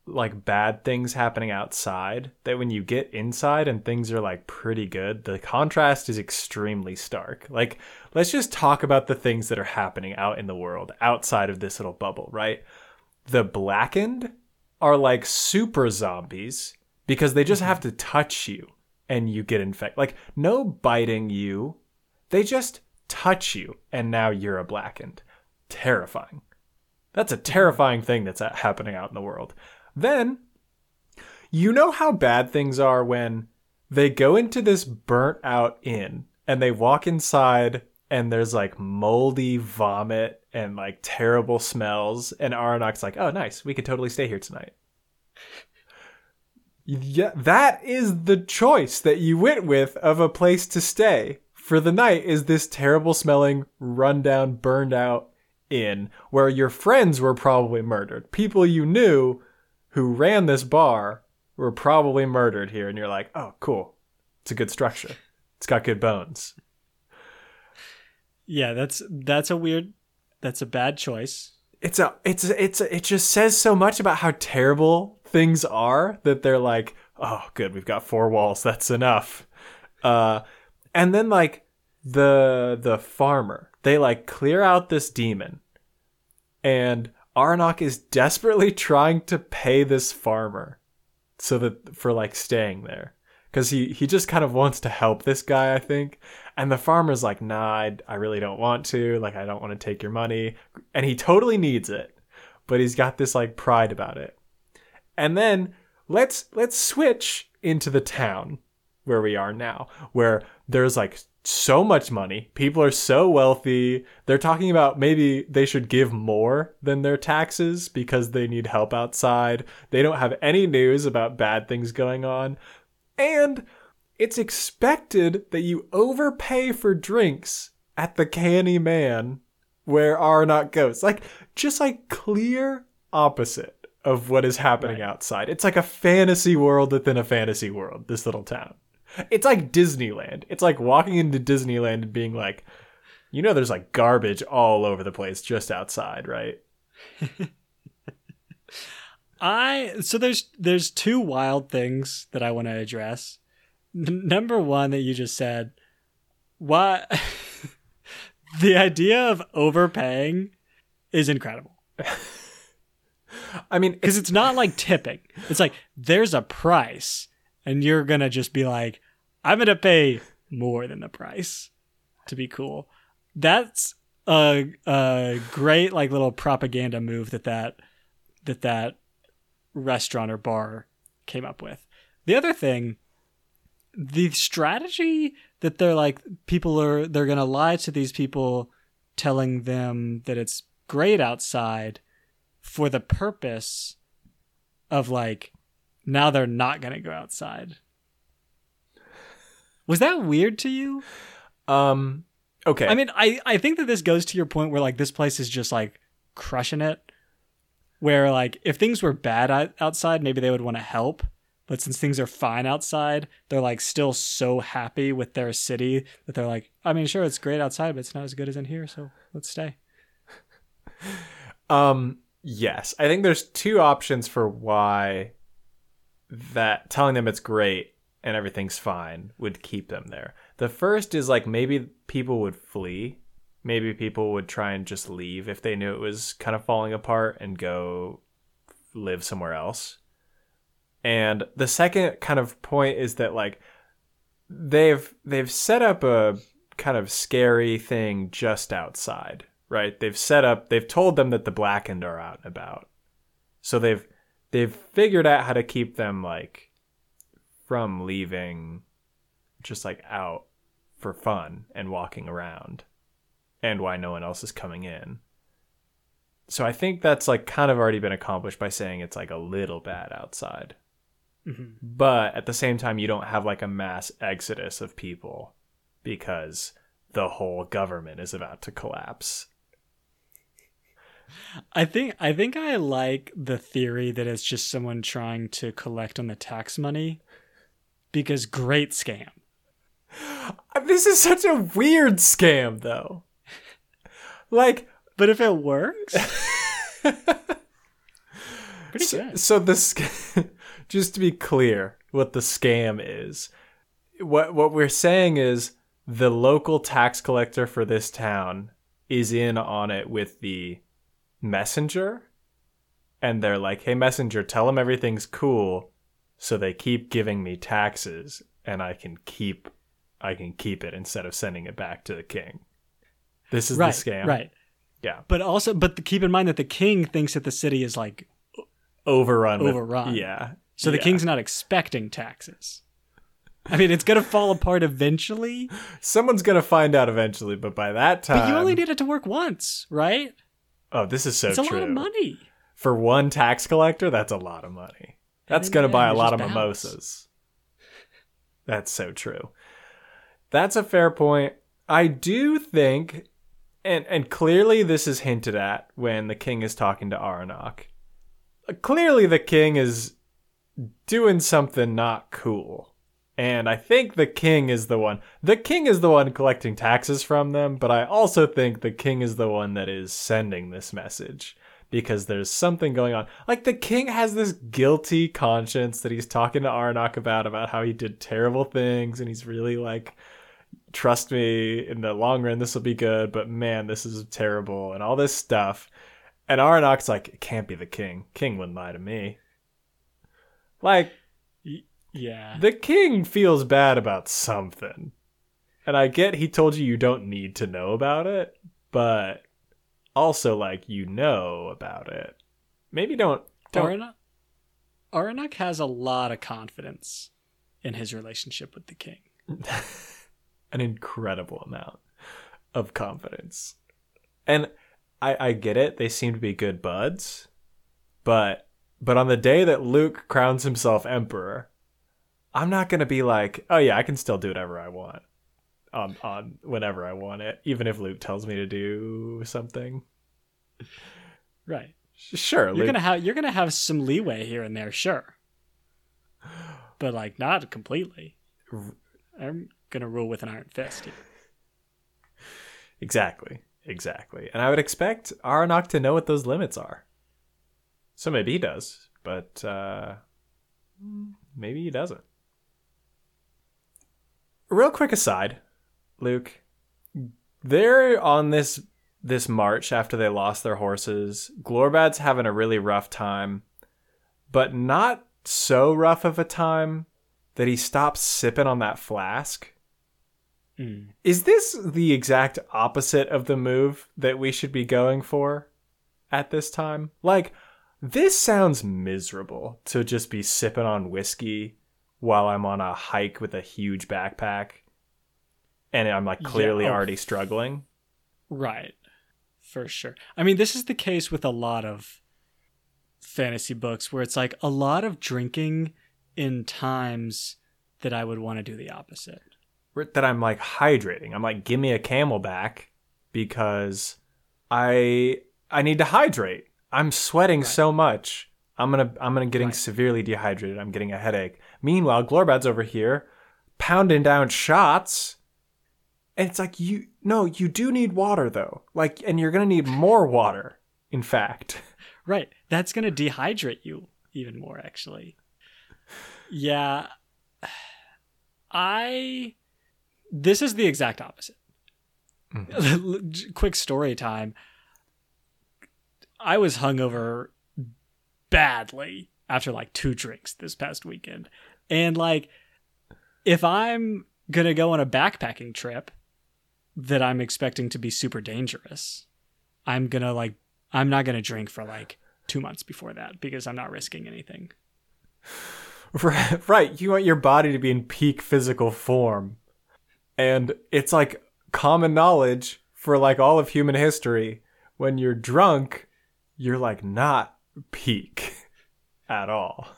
like bad things happening outside that when you get inside and things are like pretty good, the contrast is extremely stark. Like, let's just talk about the things that are happening out in the world outside of this little bubble, right? The blackened are like super zombies because they just mm-hmm. have to touch you and you get infected. Like, no biting you, they just touch you and now you're a blackened. Terrifying. That's a terrifying thing that's happening out in the world. Then, you know how bad things are when they go into this burnt out inn and they walk inside and there's like moldy vomit and like terrible smells and Aranok's like, "Oh, nice. We could totally stay here tonight." Yeah, that is the choice that you went with of a place to stay for the night is this terrible smelling, rundown, burned out inn where your friends were probably murdered. People you knew who ran this bar were probably murdered here and you're like, "Oh, cool. It's a good structure. It's got good bones." yeah, that's that's a weird that's a bad choice. it's a it's a, it's a, it just says so much about how terrible things are that they're like oh good we've got four walls that's enough uh and then like the the farmer they like clear out this demon. And Aranok is desperately trying to pay this farmer so that for like staying there. Because he he just kind of wants to help this guy i think. And the farmer's like nah I, I really don't want to. Like i don't want to take your money. And he totally needs it but he's got this like pride about it. And then let's let's switch into the town where we are now where there's like so much money. People are so wealthy. They're talking about maybe they should give more than their taxes because they need help outside. They don't have any news about bad things going on. And it's expected that you overpay for drinks at the Canny Man where Aranok goes. Like, just like clear opposite of what is happening Right. outside. It's like a fantasy world within a fantasy world, this little town. It's like Disneyland. It's like walking into Disneyland and being like, you know, there's like garbage all over the place just outside, right? I so there's there's two wild things that I want to address. N- number one that you just said, why the idea of overpaying is incredible I mean, because it's not like tipping. It's like there's a price, and you're gonna just be like, I'm gonna pay more than the price to be cool. That's a a great like little propaganda move that that that that restaurant or bar came up with. The other thing, the strategy that they're like people are they're gonna lie to these people, telling them that it's great outside for the purpose of like now they're not gonna go outside. Was that weird to you? um, okay. I mean, I, I think that this goes to your point where like this place is just like crushing it. Where like if things were bad outside, maybe they would want to help. But since things are fine outside, they're like still so happy with their city that they're like, I mean, sure, it's great outside, but it's not as good as in here, so let's stay. Um, yes, I think there's two options for why that telling them it's great and everything's fine would keep them there. The first is like maybe people would flee. Maybe people would try and just leave if they knew it was kind of falling apart and go live somewhere else. And the second kind of point is that like they've they've set up a kind of scary thing just outside, right? They've set up they've told them that the blackened are out and about. So they've they've figured out how to keep them like from leaving just like out for fun and walking around and why no one else is coming in. So I think that's like kind of already been accomplished by saying it's like a little bad outside. Mhm. But at the same time you don't have like a mass exodus of people because the whole government is about to collapse. I think I think I like the theory that it's just someone trying to collect on the tax money because great scam. Uh, this is such a weird scam though. Like But if it works, pretty so, good. so the sc- just to be clear what the scam is what what we're saying is the local tax collector for this town is in on it with the messenger and they're like hey messenger tell them everything's cool so they keep giving me taxes and i can keep i can keep it instead of sending it back to the king this is right, the scam right. yeah But also, but keep in mind that the king thinks that the city is like, overrun with- Overrun. yeah so the Yeah. king's not expecting taxes. I mean, it's gonna fall apart eventually, Someone's gonna find out eventually, but by that time, but you only need it to work once, right? oh, this is so it's a true. lot of money. for one tax collector. That's a lot of money. That's gonna buy a lot of mimosas. That's so true. That's a fair point. I do think, and and clearly this is hinted at when the king is talking to Aranok. Clearly, the king is doing something not cool. And I think the king is the one. The king is the one collecting taxes from them, but I also think the king is the one that is sending this message because there's something going on. Like the king has this guilty conscience that he's talking to Aranok about about how he did terrible things and he's really like trust me in the long run this will be good, but man, this is terrible and all this stuff. And Aranok's like, it can't be the king. King wouldn't lie to me. Like Yeah. the king feels bad about something. And I get he told you you don't need to know about it, but also like you know about it. Maybe don't don't Aranok has a lot of confidence in his relationship with the king. an incredible amount of confidence. And I, I get it, they seem to be good buds, but but on the day that Luke crowns himself emperor, I'm not gonna be like, oh yeah, I can still do whatever I want on on whenever I want it, even if Luke tells me to do something. Right. Sure, You're Luke. gonna have you're gonna have some leeway here and there, sure. But like not completely. I'm gonna rule with an iron fist. here. Exactly. Exactly. And I would expect Aranok to know what those limits are. So maybe he does, but uh, maybe he doesn't. Real quick aside, Luke, they're on this this march after they lost their horses. Glorbad's having a really rough time, but not so rough of a time that he stops sipping on that flask. Mm. Is this the exact opposite of the move that we should be going for at this time? Like, this sounds miserable to just be sipping on whiskey while I'm on a hike with a huge backpack and I'm like Yeah, clearly oh. already struggling. Right. For sure. I mean, this is the case with a lot of fantasy books where it's like a lot of drinking in times that I would want to do the opposite. That I'm like hydrating. I'm like, give me a camelback because I I need to hydrate. I'm sweating so much. I'm gonna I'm gonna getting Right. severely dehydrated. I'm getting a headache. Meanwhile, Glorbad's over here pounding down shots. And it's like you no, you do need water though. Like and you're gonna need more water, in fact. Right. That's going to dehydrate you even more, actually. Yeah. I. This is the exact opposite. Mm-hmm. Quick story time. I was hungover badly after like two drinks this past weekend. And like, if I'm going to go on a backpacking trip that I'm expecting to be super dangerous, I'm going to like I'm not gonna drink for like two months before that because I'm not risking anything. Right, right. You want your body to be in peak physical form. And it's like common knowledge for like all of human history. When you're drunk, you're like not peak at all.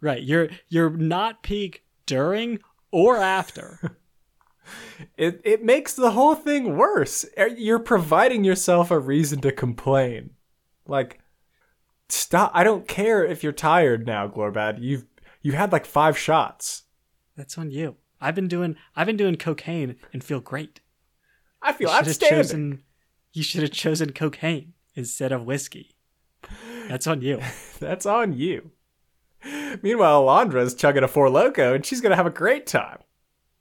Right. You're you're not peak during or after. It it makes the whole thing worse. Er, You're providing yourself a reason to complain. Like stop I don't care if you're tired now, Glorbad. You've you had like 5 shots. That's on you. I've been doing I've been doing cocaine and feel great. I feel You outstanding. chosen you should have chosen cocaine instead of whiskey. That's on you. That's on you. Meanwhile, Allandria's chugging a Four Loco and she's going to have a great time.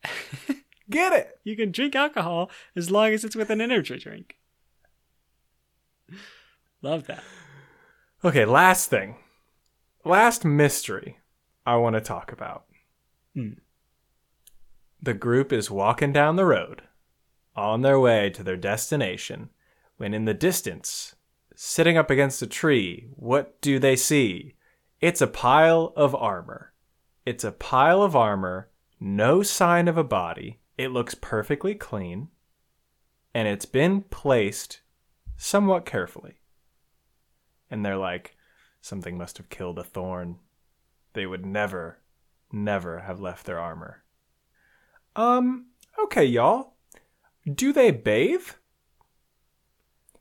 Get it? You can drink alcohol as long as it's with an energy drink. Love that. Okay, last thing. Last mystery I want to talk about. Hmm. The group is walking down the road on their way to their destination when in the distance, sitting up against a tree, what do they see? It's a pile of armor. It's a pile of armor, no sign of a body. It looks perfectly clean, and it's been placed somewhat carefully. And they're like, something must have killed a thorn. They would never, never have left their armor. Um, okay, y'all. Do they bathe?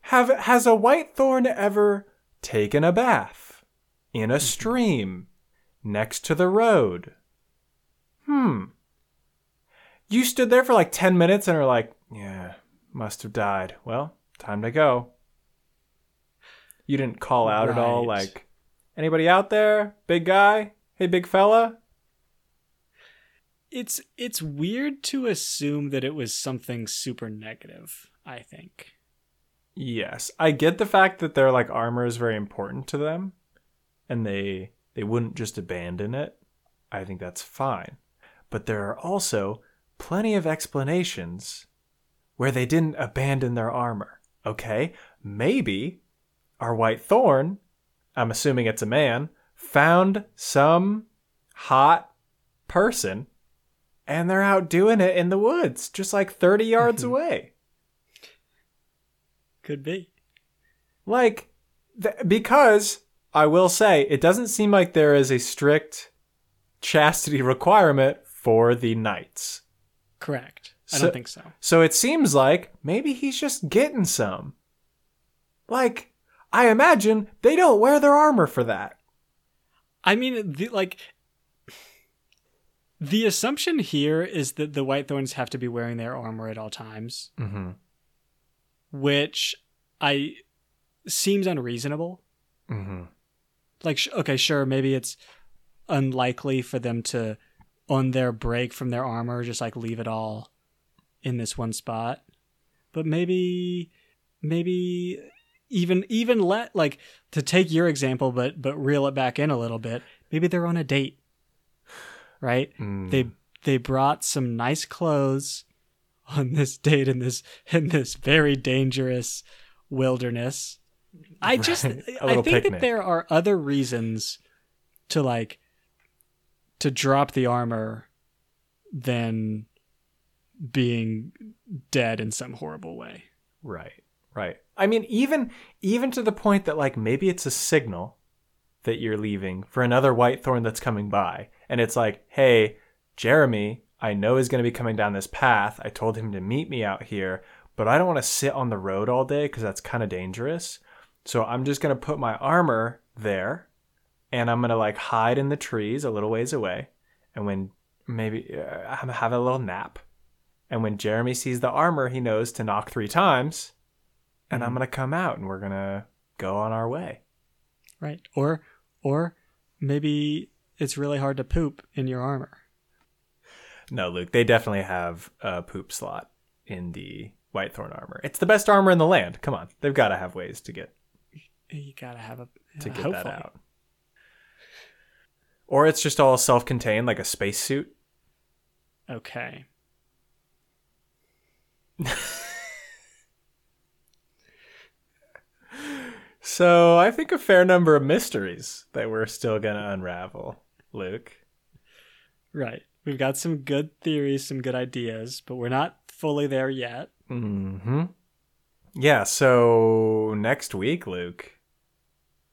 Have has a Whitethorn ever taken a bath in a stream next to the road? Hmm. You stood there for like 10 minutes and are like, yeah, must have died. Well, time to go. You didn't call out at all, like anybody out there? Big guy? Hey big fella? It's it's weird to assume that it was something super negative, I think. Yes, I get the fact that their like armor is very important to them, and they they wouldn't just abandon it. I think that's fine, but there are also plenty of explanations where they didn't abandon their armor. Okay, maybe our Whitethorn, I'm assuming it's a man, found some hot person and they're out doing it in the woods, just like 30 yards mm-hmm. away. Could be. Like, th- because I will say, it doesn't seem like there is a strict chastity requirement for the knights. Correct. I So- don't think so. So it seems like maybe he's just getting some. Like, I imagine they don't wear their armor for that. I mean, the, like, the assumption here is that the Whitethorns have to be wearing their armor at all times, Mm-hmm. which I seems unreasonable. Mm-hmm. Like, sh- okay, sure, maybe it's unlikely for them to, on their break from their armor, just like leave it all in this one spot. But maybe, maybe even even let like to take your example, but but reel it back in a little bit. Maybe they're on a date, right? Mm. They they brought some nice clothes on this date in this in this very dangerous wilderness. I just Right. I think picnic. that there are other reasons to like to drop the armor than being dead in some horrible way. Right. Right. I mean, even even to the point that like maybe it's a signal that you're leaving for another Whitethorn that's coming by, and it's like, hey, Jeremy, I know is going to be coming down this path. I told him to meet me out here, but I don't want to sit on the road all day because that's kind of dangerous. So I'm just going to put my armor there, and I'm going to like hide in the trees a little ways away, and when maybe uh, I'm have a little nap. And when Jeremy sees the armor, he knows to knock three times, and I'm Mhm. gonna come out, and we're gonna go on our way. Right. Or or maybe it's really hard to poop in your armor. No, Luke, they definitely have a poop slot in the Whitethorn armor. It's the best armor in the land. Come on, they've got to have ways to get You gotta have a to get hopefully. that out. Or it's just all self-contained, like a spacesuit. Okay. So I think a fair number of mysteries that we're still gonna unravel, Luke. Right. We've got some good theories, some good ideas, but we're not fully there yet. Hmm. Yeah. So next week, Luke.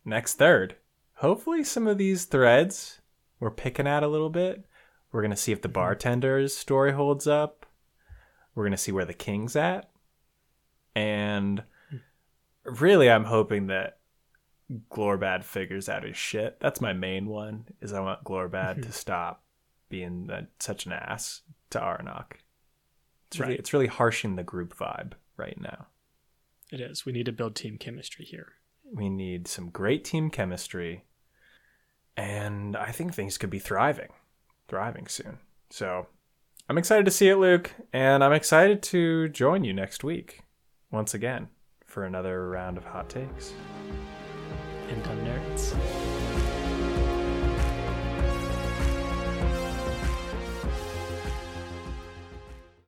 Next third. Hopefully, some of these threads we're picking at a little bit. We're gonna see if the mm-hmm. bartender's story holds up. We're gonna see where the king's at, and hmm. really, I'm hoping that Glorbad figures out his shit. That's my main one. Is I want Glorbad to mm-hmm. stop being that, such an ass to Aranok. It's really, Right. it's really harshing the group vibe right now. It is. We need to build team chemistry here. We need some great team chemistry, and I think things could be thriving, thriving soon. So I'm excited to see it, Luke, and I'm excited to join you next week once again for another round of hot takes. And dumb nerds.